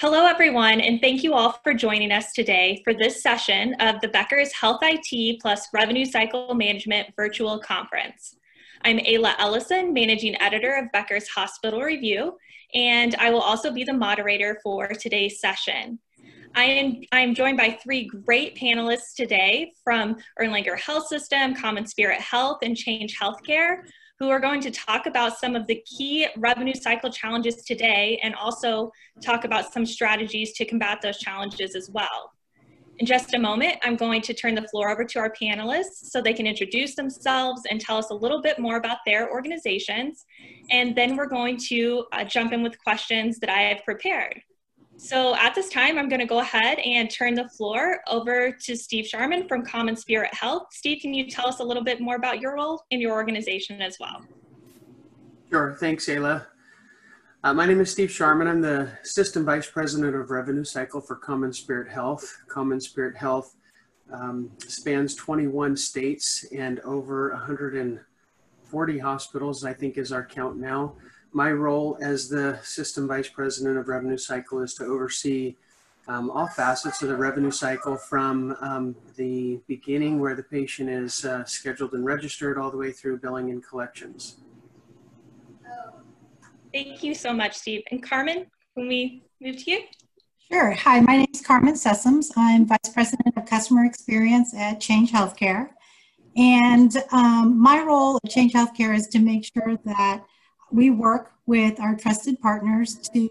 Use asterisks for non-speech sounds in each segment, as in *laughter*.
Hello, everyone, and thank you all for joining us today for this session of the Becker's Health IT plus Revenue Cycle Management Virtual Conference. I'm Ayla Ellison, Managing Editor of Becker's Hospital Review, and I will also be the moderator for today's session. I am, I am joined by three great panelists today from Erlanger Health System, Common Spirit Health, and Change Healthcare, who are going to talk about some of the key revenue cycle challenges today and also talk about some strategies to combat those challenges as well. In just a moment, I'm going to turn the floor over to our panelists so they can introduce themselves and tell us a little bit more about their organizations. And then we're going to uh, jump in with questions that I have prepared. So at this time, I'm going to go ahead and turn the floor over to Steve Sharman from Common Spirit Health. Steve, can you tell us a little bit more about your role in your organization as well? Sure. Thanks, Ayla. Uh, my name is Steve Sharman. I'm the System Vice President of Revenue Cycle for Common Spirit Health. Common Spirit Health um, spans 21 states and over 140 hospitals, I think is our count now my role as the system vice president of revenue cycle is to oversee um, all facets of the revenue cycle from um, the beginning where the patient is uh, scheduled and registered all the way through billing and collections. Thank you so much, Steve. And Carmen, when we move to you? Sure. Hi, my name is Carmen Sessoms. I'm Vice President of Customer Experience at Change Healthcare. And um, my role at Change Healthcare is to make sure that we work with our trusted partners to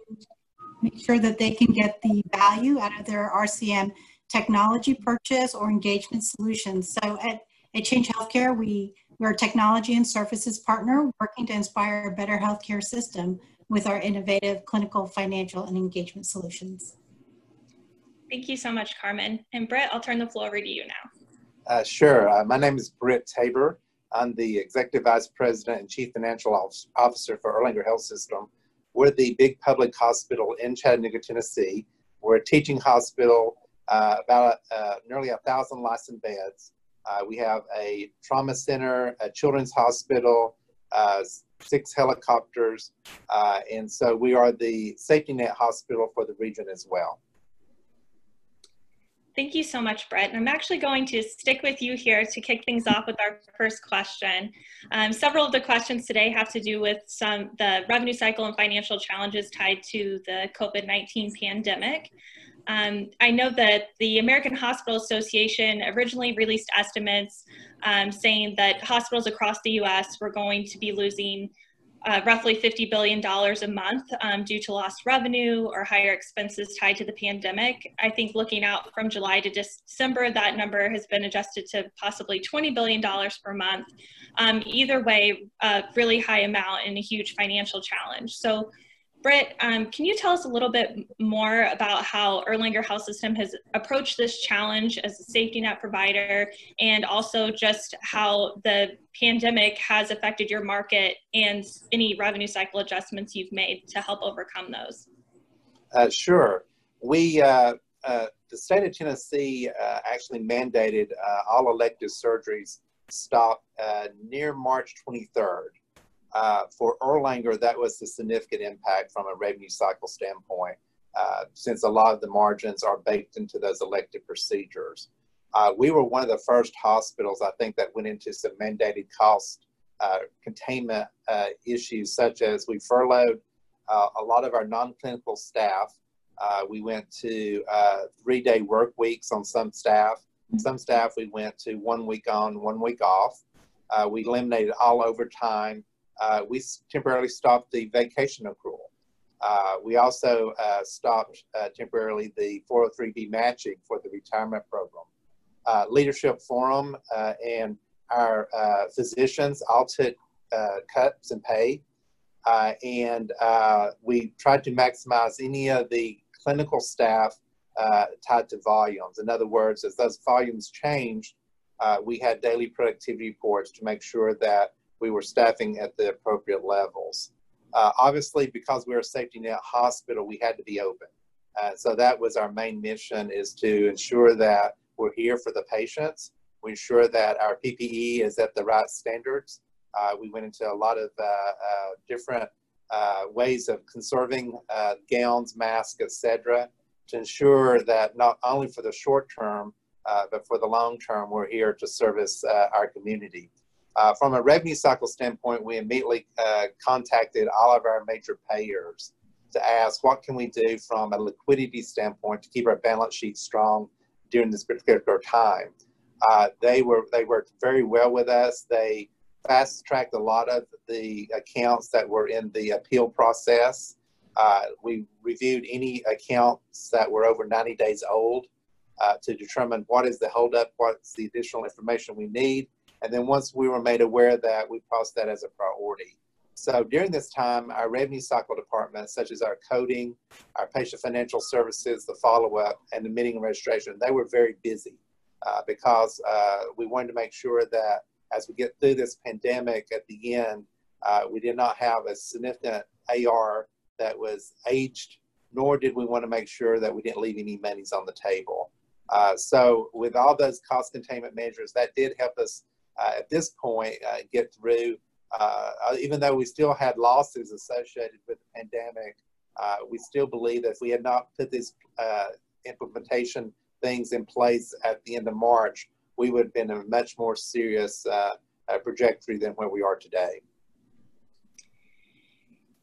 make sure that they can get the value out of their RCM technology purchase or engagement solutions. So at, at Change Healthcare, we, we're a technology and services partner working to inspire a better healthcare system with our innovative clinical, financial, and engagement solutions. Thank you so much, Carmen. And Brett, I'll turn the floor over to you now. Uh, sure. Uh, my name is Britt Tabor. I'm the Executive Vice President and Chief Financial Officer for Erlanger Health System. We're the big public hospital in Chattanooga, Tennessee. We're a teaching hospital, uh, about uh, nearly a thousand licensed beds. Uh, we have a trauma center, a children's hospital, uh, six helicopters, uh, and so we are the safety net hospital for the region as well. Thank you so much, Brett. And I'm actually going to stick with you here to kick things off with our first question. Um, several of the questions today have to do with some the revenue cycle and financial challenges tied to the COVID-19 pandemic. Um, I know that the American Hospital Association originally released estimates um, saying that hospitals across the US were going to be losing uh, roughly $50 billion a month um, due to lost revenue or higher expenses tied to the pandemic. I think looking out from July to December, that number has been adjusted to possibly $20 billion per month. Um, either way, a really high amount and a huge financial challenge. So Britt, um, can you tell us a little bit more about how Erlanger Health System has approached this challenge as a safety net provider and also just how the pandemic has affected your market and any revenue cycle adjustments you've made to help overcome those? Uh, sure. We, uh, uh, the state of Tennessee uh, actually mandated uh, all elective surgeries stop uh, near March 23rd. Uh, for Erlanger, that was a significant impact from a revenue cycle standpoint, uh, since a lot of the margins are baked into those elective procedures. Uh, we were one of the first hospitals, I think, that went into some mandated cost uh, containment uh, issues, such as we furloughed a lot of our non-clinical staff. we went to three-day work weeks on some staff. Some staff we went to one week on, one week off. we eliminated all overtime uh, we temporarily stopped the vacation accrual. Uh, we also uh, stopped uh, temporarily the 403b matching for the retirement program. Uh, Leadership Forum uh, and our physicians all took cuts in pay, and we tried to maximize any of the clinical staff tied to volumes. In other words, as those volumes changed, we had daily productivity reports to make sure that we were staffing at the appropriate levels. Uh, obviously, because we're a safety net hospital, we had to be open. Uh, so that was our main mission is to ensure that we're here for the patients. We ensure that our PPE is at the right standards. Uh, we went into a lot of uh, uh, different uh, ways of conserving gowns, masks, etc., to ensure that not only for the short term, but for the long term, we're here to service our community. Uh, from a revenue cycle standpoint, we immediately uh, contacted all of our major payers to ask what can we do from a liquidity standpoint to keep our balance sheet strong during this particular time. they were they worked very well with us. They fast tracked a lot of the accounts that were in the appeal process. Uh, we reviewed any accounts that were over 90 days old uh, to determine what is the holdup, what's the additional information we need. And then once we were made aware of that, we passed that as a priority. So during this time, our revenue cycle department, such as our coding, our patient financial services, the follow-up, and the meeting and registration, they were very busy uh, because uh, we wanted to make sure that as we get through this pandemic at the end, uh, we did not have a significant AR that was aged, nor did we want to make sure that we didn't leave any monies on the table. Uh, so with all those cost containment measures, that did help us at this point uh, get through, uh, even though we still had losses associated with the pandemic, uh, we still believe that if we had not put these implementation things in place at the end of March, we would have been a much more serious uh, uh, trajectory than where we are today.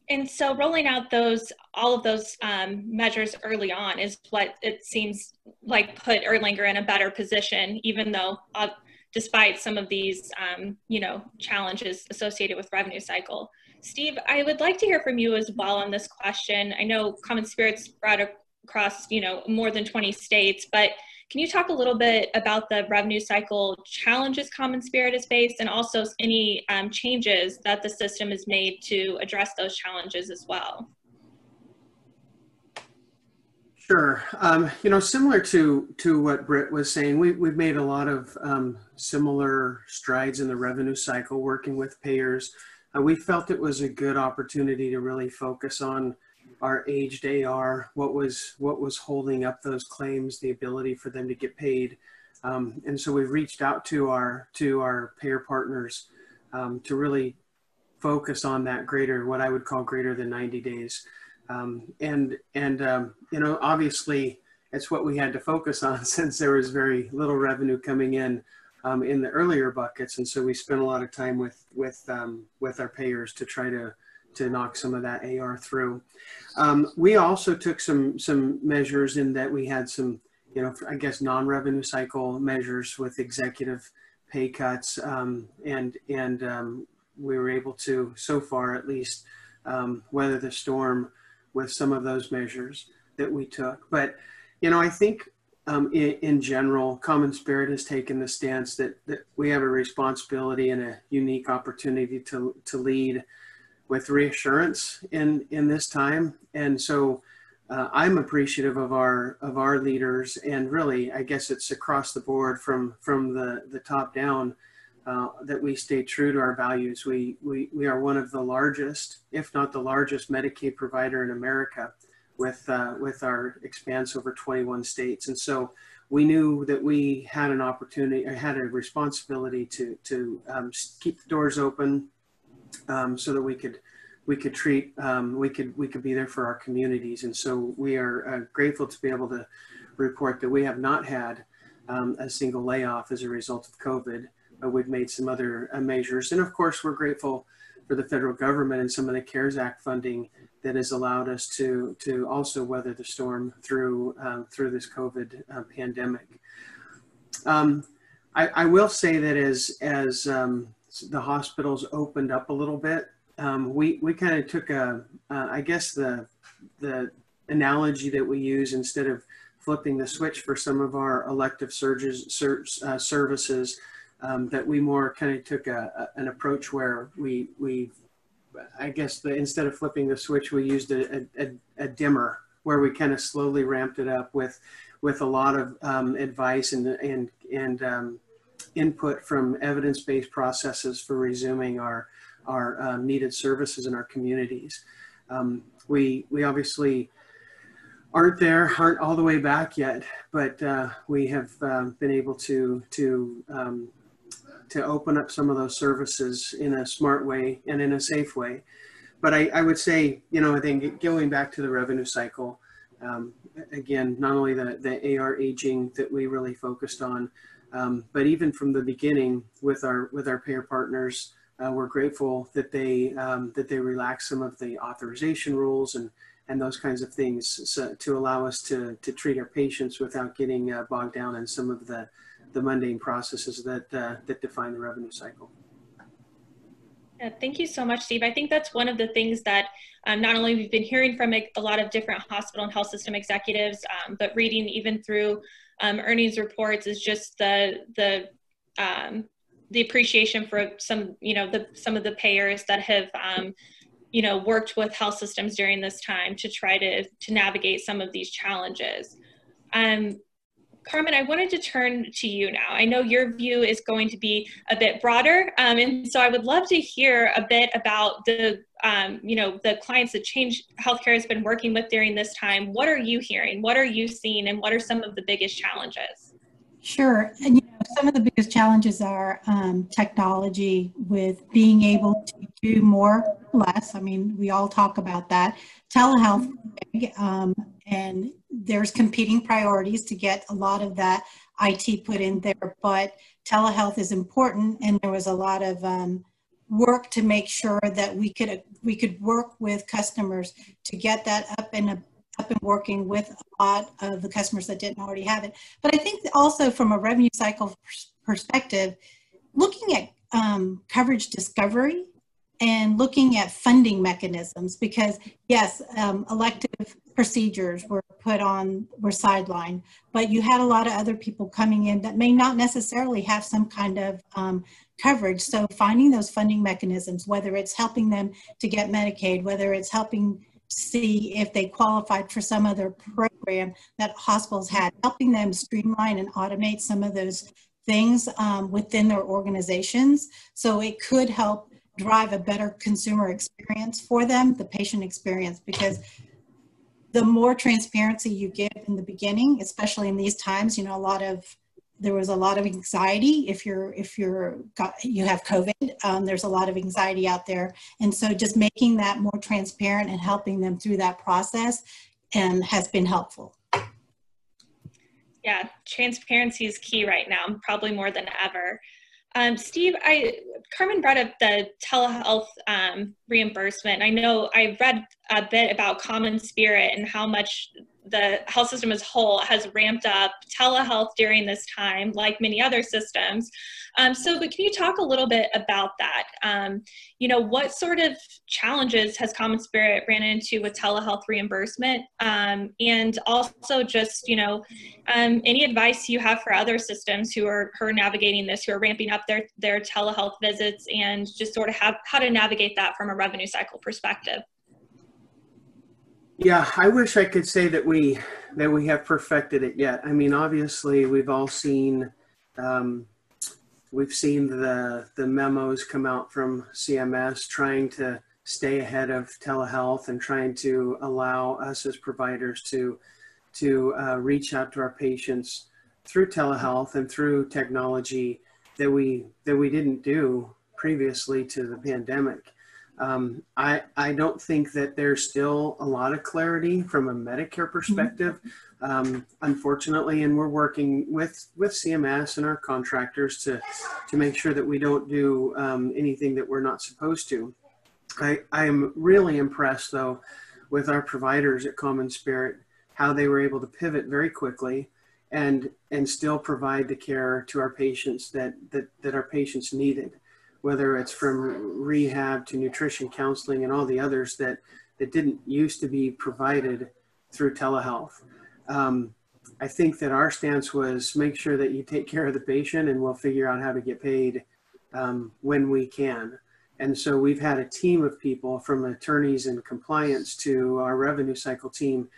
And so rolling out those, all of those um, measures early on is what it seems like put Erlanger in a better position, even though uh, despite some of these, um, you know, challenges associated with revenue cycle. Steve, I would like to hear from you as well on this question. I know Common Spirits brought across, you know, more than 20 states, but can you talk a little bit about the revenue cycle challenges Common Spirit has faced and also any um, changes that the system has made to address those challenges as well? Sure. Um, you know, similar to to what Britt was saying, we, we've made a lot of um, similar strides in the revenue cycle working with payers. Uh, we felt it was a good opportunity to really focus on our aged AR, what was what was holding up those claims, the ability for them to get paid. Um, and so we've reached out to our to our payer partners um, to really focus on that greater, what I would call greater than 90 days. Um, and and um, you know, obviously, it's what we had to focus on *laughs* since there was very little revenue coming in um, in the earlier buckets, and so we spent a lot of time with with um, with our payers to try to to knock some of that AR through. Um, we also took some some measures in that we had some, you know, I guess non-revenue cycle measures with executive pay cuts, um, and and um, we were able to, so far at least, um, weather the storm with some of those measures that we took. But you know, I think um, in, in, general, Common Spirit has taken the stance that, that we have a responsibility and a unique opportunity to, to lead with reassurance in in this time and so uh, i'm appreciative of our of our leaders and really i guess it's across the board from from the the top down uh, that we stay true to our values. We, we we are one of the largest if not the largest medicaid provider in america with uh, with our expanse over 21 states. And so we knew that we had an opportunity had a responsibility to to um, keep the doors open um, so that we could we could treat um, we could we could be there for our communities. And so we are uh, grateful to be able to report that we have not had um, a single layoff as a result of COVID we've made some other uh, measures and of course we're grateful for the federal government and some of the CARES Act funding that has allowed us to to also weather the storm through um, through this COVID uh, pandemic. Um, I, I, will say that as as um, the hospitals opened up a little bit, um, we we kind of took a, uh, I guess the the analogy that we use instead of flipping the switch for some of our elective surges, sur, uh, services, um, that we more kind of took a, a, an approach where we we, I guess the instead of flipping the switch, we used a, a, a dimmer where we kind of slowly ramped it up with with a lot of um, advice and and and um, input from evidence-based processes for resuming our, our uh, needed services in our communities. Um, we, we obviously aren't there, aren't all the way back yet, but uh, we have um, been able to, to, um, to open up some of those services in a smart way and in a safe way. but I, I would say, you know, I think going back to the revenue cycle, um, again, not only the, the AR aging that we really focused on, um, but even from the beginning with our with our payer partners, uh, we're grateful that they um, that they relax some of the authorization rules and and those kinds of things so, to allow us to to treat our patients without getting uh, bogged down in some of the the mundane processes that uh, that define the revenue cycle. Yeah, thank you so much, Steve. I think that's one of the things that um, not only we've been hearing from a, a, lot of different hospital and health system executives, um, but reading even through um, earnings reports is just the the um, the appreciation for some you know the some of the payers that have um, you know worked with health systems during this time to try to to navigate some of these challenges. Um, Carmen, I wanted to turn to you now. I know your view is going to be a bit broader, um, and so I would love to hear a bit about the, um, you know, the clients that Change Healthcare has been working with during this time. What are you hearing? What are you seeing, and what are some of the biggest challenges? Sure, and you know, some of the biggest challenges are um, technology with being able to do more less. I mean, we all talk about that. Telehealth, um, and there's competing priorities to get a lot of that IT put in there, but telehealth is important, and there was a lot of um, work to make sure that we could we could work with customers to get that up and up and working with a lot of the customers that didn't already have it. But I think also from a revenue cycle perspective, looking at um, coverage discovery and looking at funding mechanisms because yes um, elective procedures were put on were sidelined. But you had a lot of other people coming in that may not necessarily have some kind of um, coverage. So finding those funding mechanisms whether it's helping them to get medicaid whether it's helping see if they qualified for some other program that hospitals had helping them streamline and automate some of those things um, within their organizations. So it could help drive a better consumer experience for them, the patient experience, because the more transparency you give in the beginning, especially in these times, you know, a lot of there was a lot of anxiety if you're if you're got you have covid um, there's a lot of anxiety out there. And so just making that more transparent and helping them through that process and has been helpful. Yeah transparency is key right now probably more than ever um, Steve, I Carmen brought up the telehealth um, reimbursement. I know I read a bit about Common Spirit and how much the health system as a whole has ramped up telehealth during this time, like many other systems. Um, so, but can you talk a little bit about that? Um, you know, what sort of challenges has Common Spirit ran into with telehealth reimbursement? Um, and also just, you know, um, any advice you have for other systems who are, who are navigating this, who are ramping up their, their telehealth visits and just sort of have how to navigate that from a revenue cycle perspective? Yeah, I wish I could say that we that we have perfected it yet. I mean, obviously, we've all seen um, we've seen the the memos come out from CMS trying to stay ahead of telehealth and trying to allow us as providers to to uh, reach out to our patients through telehealth and through technology that we that we didn't do previously to the pandemic. Um, I, I don't think that there's still a lot of clarity from a Medicare perspective, um, unfortunately, and we're working with, with CMS and our contractors to, to make sure that we don't do um, anything that we're not supposed to. I, I am really impressed, though, with our providers at Common Spirit, how they were able to pivot very quickly and, and still provide the care to our patients that, that, that our patients needed whether it's from rehab to nutrition counseling and all the others that, that didn't used to be provided through telehealth. Um, I think that our stance was make sure that you take care of the patient and we'll figure out how to get paid um, when we can. And so we've had a team of people from attorneys and compliance to our revenue cycle team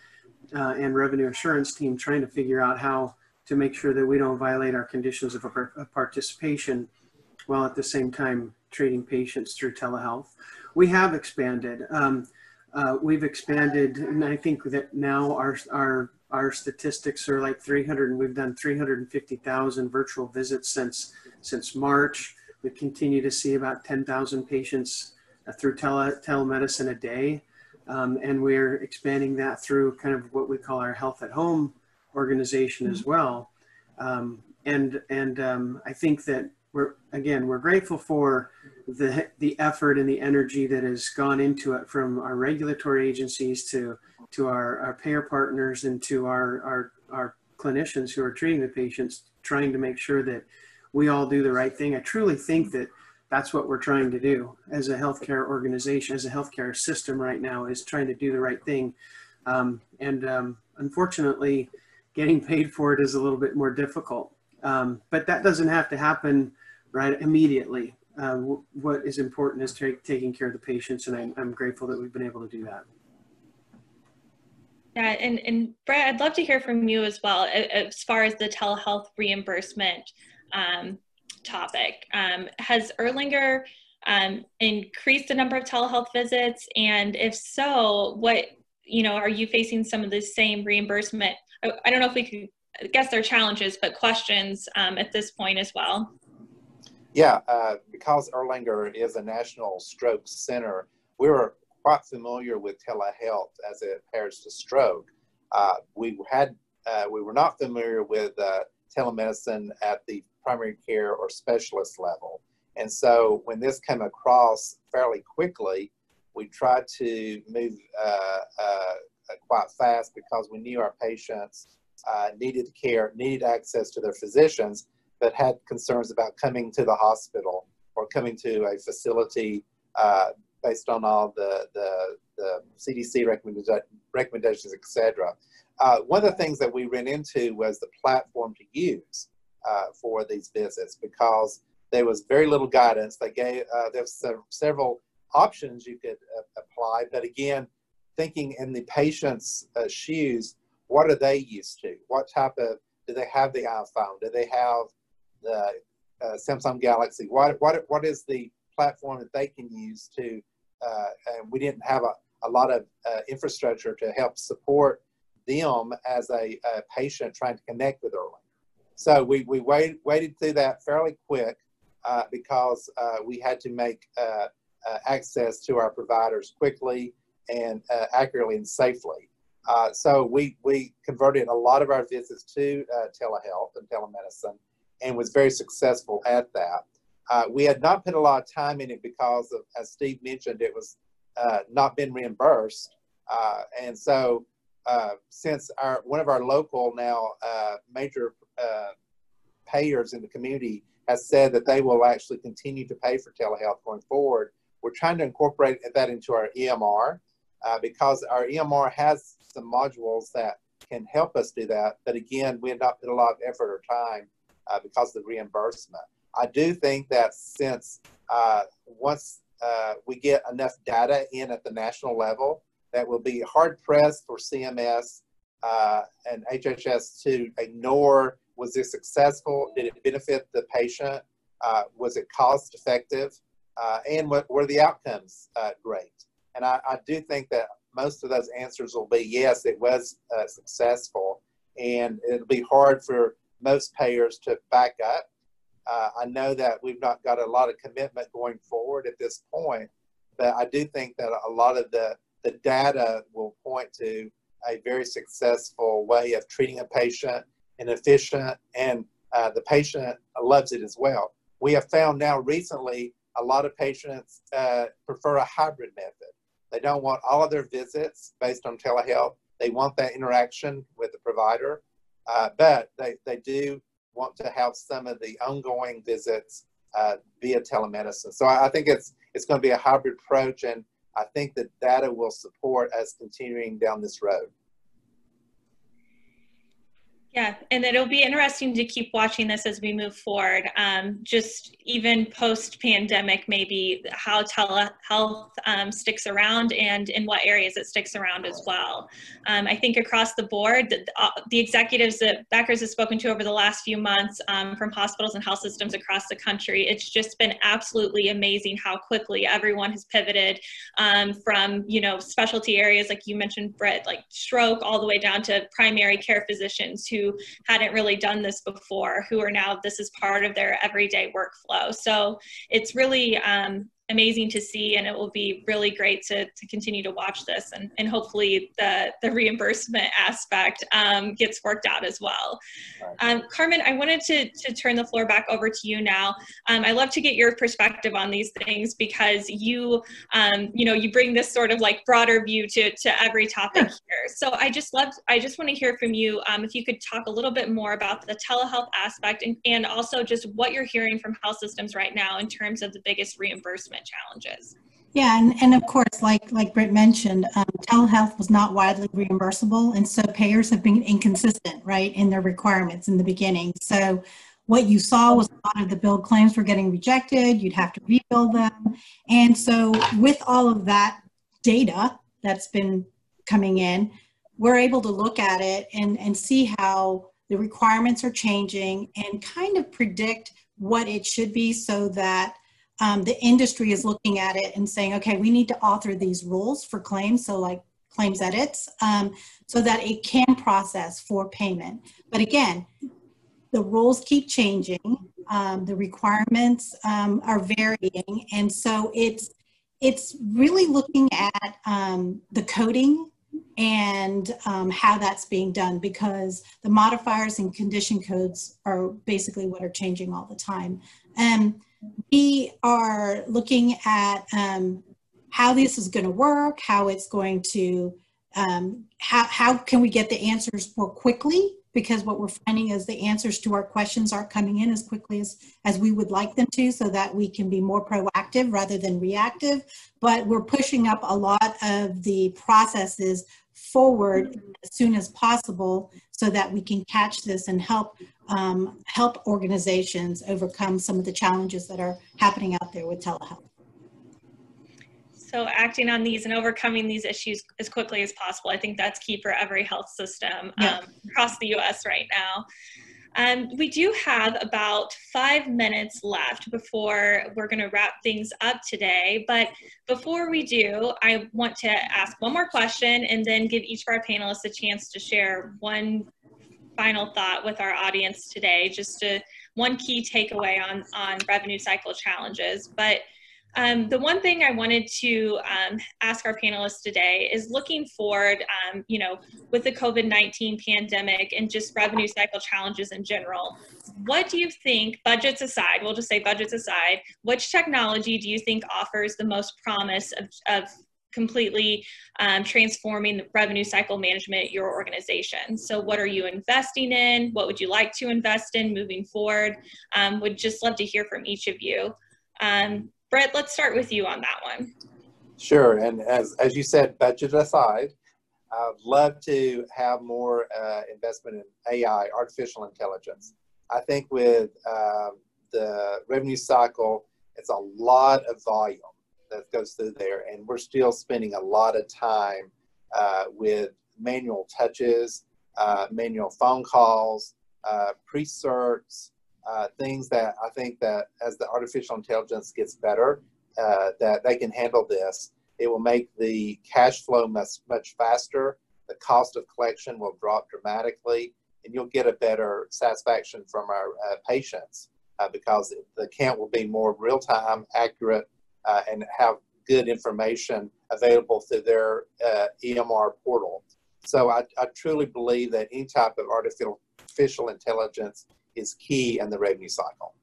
uh, and revenue assurance team trying to figure out how to make sure that we don't violate our conditions of participation while at the same time treating patients through telehealth. We have expanded. Um, uh, we've expanded, and I think that now our our our statistics are like 300, and we've done 350,000 virtual visits since since March. We continue to see about 10,000 patients uh, through tele, telemedicine a day. Um, and we're expanding that through kind of what we call our health at home organization as well. Um, and and um, I think that again we're grateful for the the effort and the energy that has gone into it from our regulatory agencies to to our, our payer partners and to our, our our clinicians who are treating the patients, trying to make sure that we all do the right thing. I truly think that that's what we're trying to do as a healthcare organization, as a healthcare system right now, is trying to do the right thing. Um, and um, unfortunately, getting paid for it is a little bit more difficult. Um, but that doesn't have to happen right immediately. Uh, what is important is taking care of the patients, and I'm, I'm grateful that we've been able to do that. Yeah, and, and Brett, I'd love to hear from you as well as far as the telehealth reimbursement um, topic. Um, has Erlanger um, increased the number of telehealth visits? And if so, what, you know, are you facing some of the same reimbursement? I, I don't know if we could guess there are challenges, but questions um, at this point as well. Yeah, uh, because Erlanger is a national stroke center, we were quite familiar with telehealth as it compares to stroke. Uh, we had uh, we were not familiar with uh, telemedicine at the primary care or specialist level. And so when this came across fairly quickly, we tried to move uh, uh, quite fast because we knew our patients needed care, needed access to their physicians, but had concerns about coming to the hospital or coming to a facility uh, based on all the, the, the CDC recommendations, etc. Uh, one of the things that we ran into was the platform to use uh, for these visits because there was very little guidance. They gave uh, there was several options you could uh, apply, but again, thinking in the patient's uh, shoes, what are they used to? What type of do they have the iPhone? Do they have the uh, Samsung Galaxy? What what what is the platform that they can use to? Uh, we didn't have a, a lot of uh, infrastructure to help support them as a, a, patient trying to connect with Erlanger. So we, we wait, waited through that fairly quick uh, because uh, we had to make uh, access to our providers quickly and accurately and safely. Uh, so we, we converted a lot of our visits to uh, telehealth and telemedicine and was very successful at that. Uh, we had not put a lot of time in it because of, as Steve mentioned, it was uh, not been reimbursed. Uh, and so since our one of our local now major payers in the community has said that they will actually continue to pay for telehealth going forward, we're trying to incorporate that into our EMR uh, because our EMR has some modules that can help us do that. But again, we have not put a lot of effort or time uh, because of the reimbursement. I do think that since uh, once uh, we get enough data in at the national level, that will be hard pressed for CMS uh, and HHS to ignore was this successful? Did it benefit the patient? Uh, was it cost effective? Uh, and what were the outcomes great? And I, I do think that most of those answers will be yes, it was successful. And it'll be hard for most payers to back up. Uh, I know that we've not got a lot of commitment going forward at this point, but I do think that a lot of the, the data will point to a very successful way of treating a patient and efficient, and uh, the patient loves it as well. We have found now recently a lot of patients uh, prefer a hybrid method. They don't want all of their visits based on telehealth. They want that interaction with the provider, uh, but they, they do want to have some of the ongoing visits uh, via telemedicine. So I, I think it's it's going to be a hybrid approach, and I think that data will support us continuing down this road. Yeah, and it'll be interesting to keep watching this as we move forward. Um, just even post pandemic, maybe how telehealth um, sticks around and in what areas it sticks around as well. Um, I think across the board, the, uh, the, executives that Becker's has spoken to over the last few months um, from hospitals and health systems across the country, it's just been absolutely amazing how quickly everyone has pivoted um, from, you know, specialty areas like you mentioned, Brett, like stroke, all the way down to primary care physicians who hadn't really done this before, who are now, this is part of their everyday workflow. So it's really, um, amazing to see and it will be really great to, to continue to watch this and, and hopefully the, the reimbursement aspect um, gets worked out as well. Um, Carmen, I wanted to, to turn the floor back over to you now. Um, I love to get your perspective on these things because you, um, you know, you bring this sort of like broader view to, to every topic here. So I just love, I just want to hear from you um, if you could talk a little bit more about the telehealth aspect and, and also just what you're hearing from health systems right now in terms of the biggest reimbursement challenges. Yeah, and, and of course, like like Britt mentioned, um, telehealth was not widely reimbursable, and so payers have been inconsistent, right, in their requirements in the beginning. So what you saw was a lot of the bill claims were getting rejected. You'd have to rebuild them, and so with all of that data that's been coming in, we're able to look at it and and see how the requirements are changing and kind of predict what it should be so that um, the industry is looking at it and saying, okay, we need to author these rules for claims, so like claims edits, um, so that it can process for payment. But again, the rules keep changing, um, the requirements um, are varying, and so it's it's really looking at um, the coding and um, how that's being done because the modifiers and condition codes are basically what are changing all the time. And we are looking at um, how this is going to work, how it's going to, um, how, how can we get the answers more quickly? Because what we're finding is the answers to our questions aren't coming in as quickly as, as we would like them to so that we can be more proactive rather than reactive. But we're pushing up a lot of the processes forward as soon as possible so that we can catch this and help um, help organizations overcome some of the challenges that are happening out there with telehealth. So acting on these and overcoming these issues as quickly as possible, I think that's key for every health system yeah. um, across the U.S. right now. Um, we do have about five minutes left before we're going to wrap things up today. But before we do, I want to ask one more question and then give each of our panelists a chance to share one final thought with our audience today, just to one key takeaway on, on revenue cycle challenges. But um, the one thing I wanted to um, ask our panelists today is looking forward, um, you know, with the COVID-19 pandemic and just revenue cycle challenges in general, what do you think, budgets aside, we'll just say budgets aside, which technology do you think offers the most promise of, of completely um, transforming the revenue cycle management at your organization. So what are you investing in? What would you like to invest in moving forward? Um, would just love to hear from each of you. Um, Brett, let's start with you on that one. Sure, and as, as you said, budget aside, I'd love to have more uh, investment in AI, artificial intelligence. I think with uh, the revenue cycle, it's a lot of volume that goes through there, and we're still spending a lot of time uh, with manual touches, uh, manual phone calls, uh, pre-certs, uh, things that I think that as the artificial intelligence gets better, uh, that they can handle this. It will make the cash flow much, much faster. The cost of collection will drop dramatically, and you'll get a better satisfaction from our uh, patients uh, because the account will be more real time, accurate, uh, and have good information available through their EMR portal. So I, I truly believe that any type of artificial intelligence is key in the revenue cycle.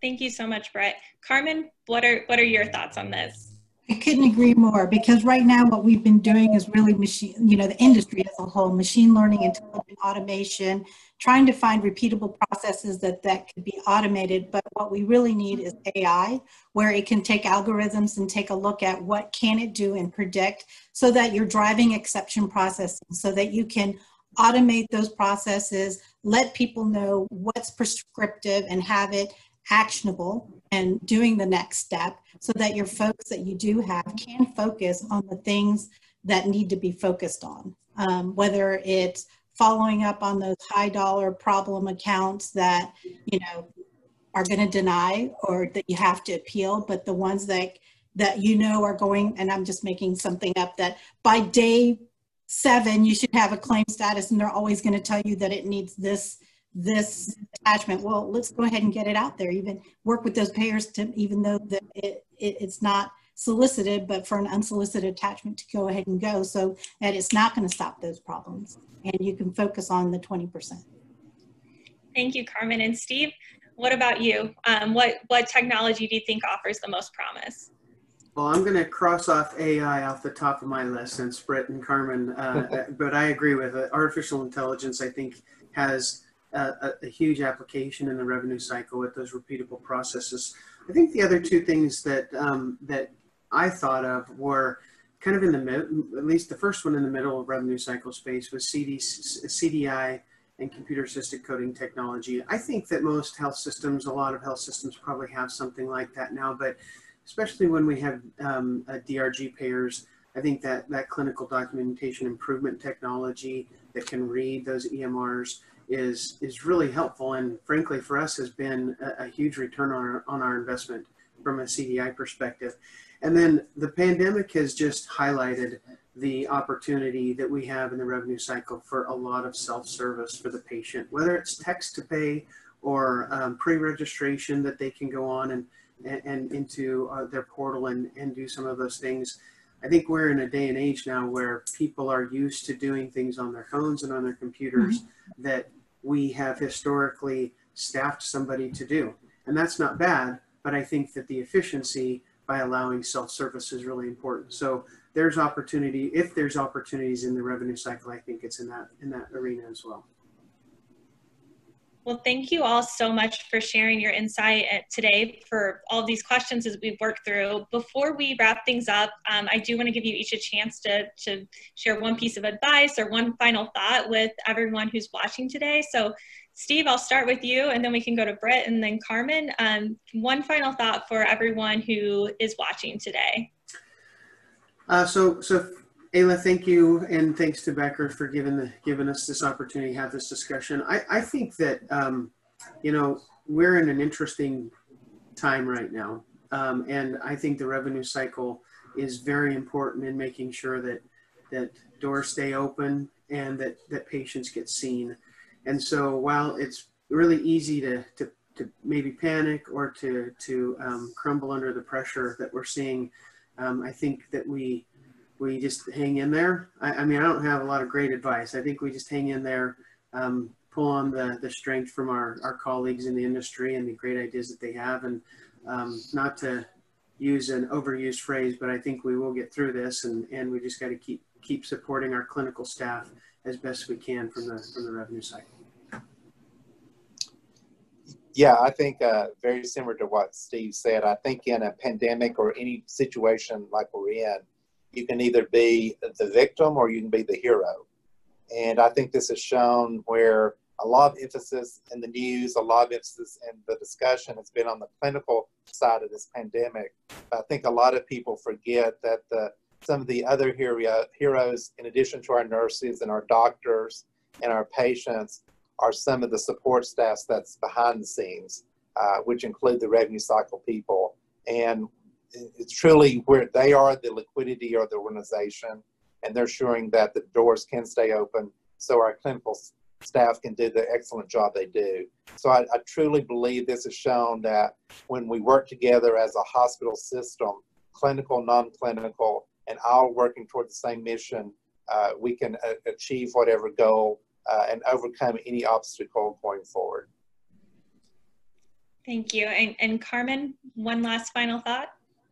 Thank you so much, Brett. Carmen, what are what are your thoughts on this? I couldn't agree more because right now what we've been doing is really machine, you know, the industry as a whole, machine learning, intelligent automation, trying to find repeatable processes that that could be automated. But what we really need is AI, where it can take algorithms and take a look at what can it do and predict so that you're driving exception processing so that you can automate those processes, let people know what's prescriptive and have it actionable and doing the next step so that your folks that you do have can focus on the things that need to be focused on. Um, whether it's following up on those high dollar problem accounts that, you know, are going to deny or that you have to appeal, but the ones that that you know are going, and I'm just making something up that by day seven, you should have a claim status and they're always going to tell you that it needs this this attachment. Well, let's go ahead and get it out there. Even work with those payers to, even though that it, it, it's not solicited, but for an unsolicited attachment to go ahead and go so that it's not going to stop those problems. And you can focus on the 20%. Thank you, Carmen. And Steve, what about you? Um, what, what technology do you think offers the most promise? Well, I'm going to cross off AI off the top of my list since Britt and Carmen, uh, *laughs* but I agree with it. Artificial intelligence, I think, has a, a, huge application in the revenue cycle with those repeatable processes. I think the other two things that um, that I thought of were kind of in the mid, at least the first one in the middle of revenue cycle space was CD, CDI and computer assisted coding technology. I think that most health systems, a lot of health systems probably have something like that now, but especially when we have um, DRG payers, I think that that clinical documentation improvement technology that can read those EMRs is is really helpful and frankly for us has been a, a, huge return on our, on our investment from a CDI perspective. And then the pandemic has just highlighted the opportunity that we have in the revenue cycle for a lot of self-service for the patient, whether it's text to pay or um, pre-registration that they can go on and, and, and into uh, their portal and, and do some of those things. I think we're in a day and age now where people are used to doing things on their phones and on their computers mm-hmm. that we have historically staffed somebody to do. And that's not bad, but I think that the efficiency by allowing self-service is really important. So there's opportunity, if there's opportunities in the revenue cycle, I think it's in that, in that arena as well. Well, thank you all so much for sharing your insight today for all these questions as we've worked through. Before we wrap things up, um, I do want to give you each a chance to, to share one piece of advice or one final thought with everyone who's watching today. So Steve, I'll start with you and then we can go to Britt and then Carmen. Um, one final thought for everyone who is watching today. Uh, so, so Ayla, thank you, and thanks to Becker for giving the giving us this opportunity to have this discussion. I, I think that um, you know we're in an interesting time right now, um, and I think the revenue cycle is very important in making sure that that doors stay open and that that patients get seen. And so while it's really easy to to, to maybe panic or to to um, crumble under the pressure that we're seeing, um, I think that we we just hang in there. I, I, mean, I don't have a lot of great advice. I think we just hang in there, um, pull on the, the strength from our, our colleagues in the industry and the great ideas that they have. And um, not to use an overused phrase, but I think we will get through this and, and we just got to keep, keep supporting our clinical staff as best we can from the, from the revenue cycle. Yeah, I think uh, very similar to what Steve said. I think in a pandemic or any situation like we're in, you can either be the victim or you can be the hero. And I think this is shown where a lot of emphasis in the news, a lot of emphasis in the discussion has been on the clinical side of this pandemic. But I think a lot of people forget that the, some of the other hero, heroes, in addition to our nurses and our doctors and our patients, are some of the support staffs that's behind the scenes, uh, which include the revenue cycle people. And it's truly where they are the liquidity or the organization and they're ensuring that the doors can stay open so our clinical staff can do the excellent job they do. So I, I, truly believe this has shown that when we work together as a hospital system, clinical, non-clinical, and all working toward the same mission, uh, we can uh, achieve whatever goal uh, and overcome any obstacle going forward. Thank you. And, and Carmen, one last final thought?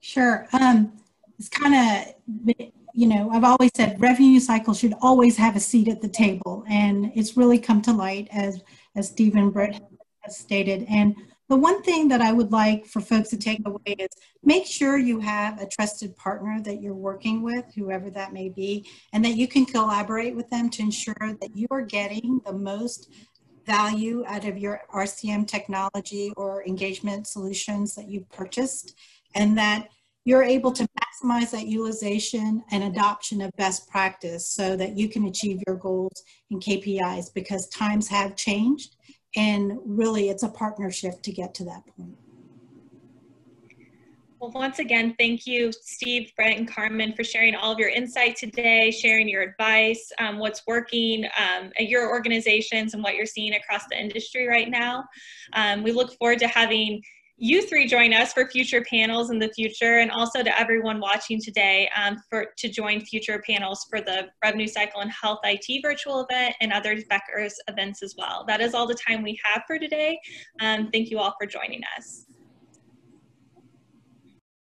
Sure. Um, it's kind of, you know, I've always said revenue cycle should always have a seat at the table, and it's really come to light as as Steve and Britt has stated. And the one thing that I would like for folks to take away is make sure you have a trusted partner that you're working with, whoever that may be, and that you can collaborate with them to ensure that you are getting the most value out of your RCM technology or engagement solutions that you've purchased and that you're able to maximize that utilization and adoption of best practice so that you can achieve your goals and KPIs because times have changed and really it's a partnership to get to that point. Well, once again, thank you, Steve, Brent, and Carmen, for sharing all of your insight today, sharing your advice, um, what's working um, at your organizations, and what you're seeing across the industry right now. Um, we look forward to having you three join us for future panels in the future, and also to everyone watching today um, for to join future panels for the Revenue Cycle and Health IT virtual event and other Becker's events as well. That is all the time we have for today. Um, thank you all for joining us.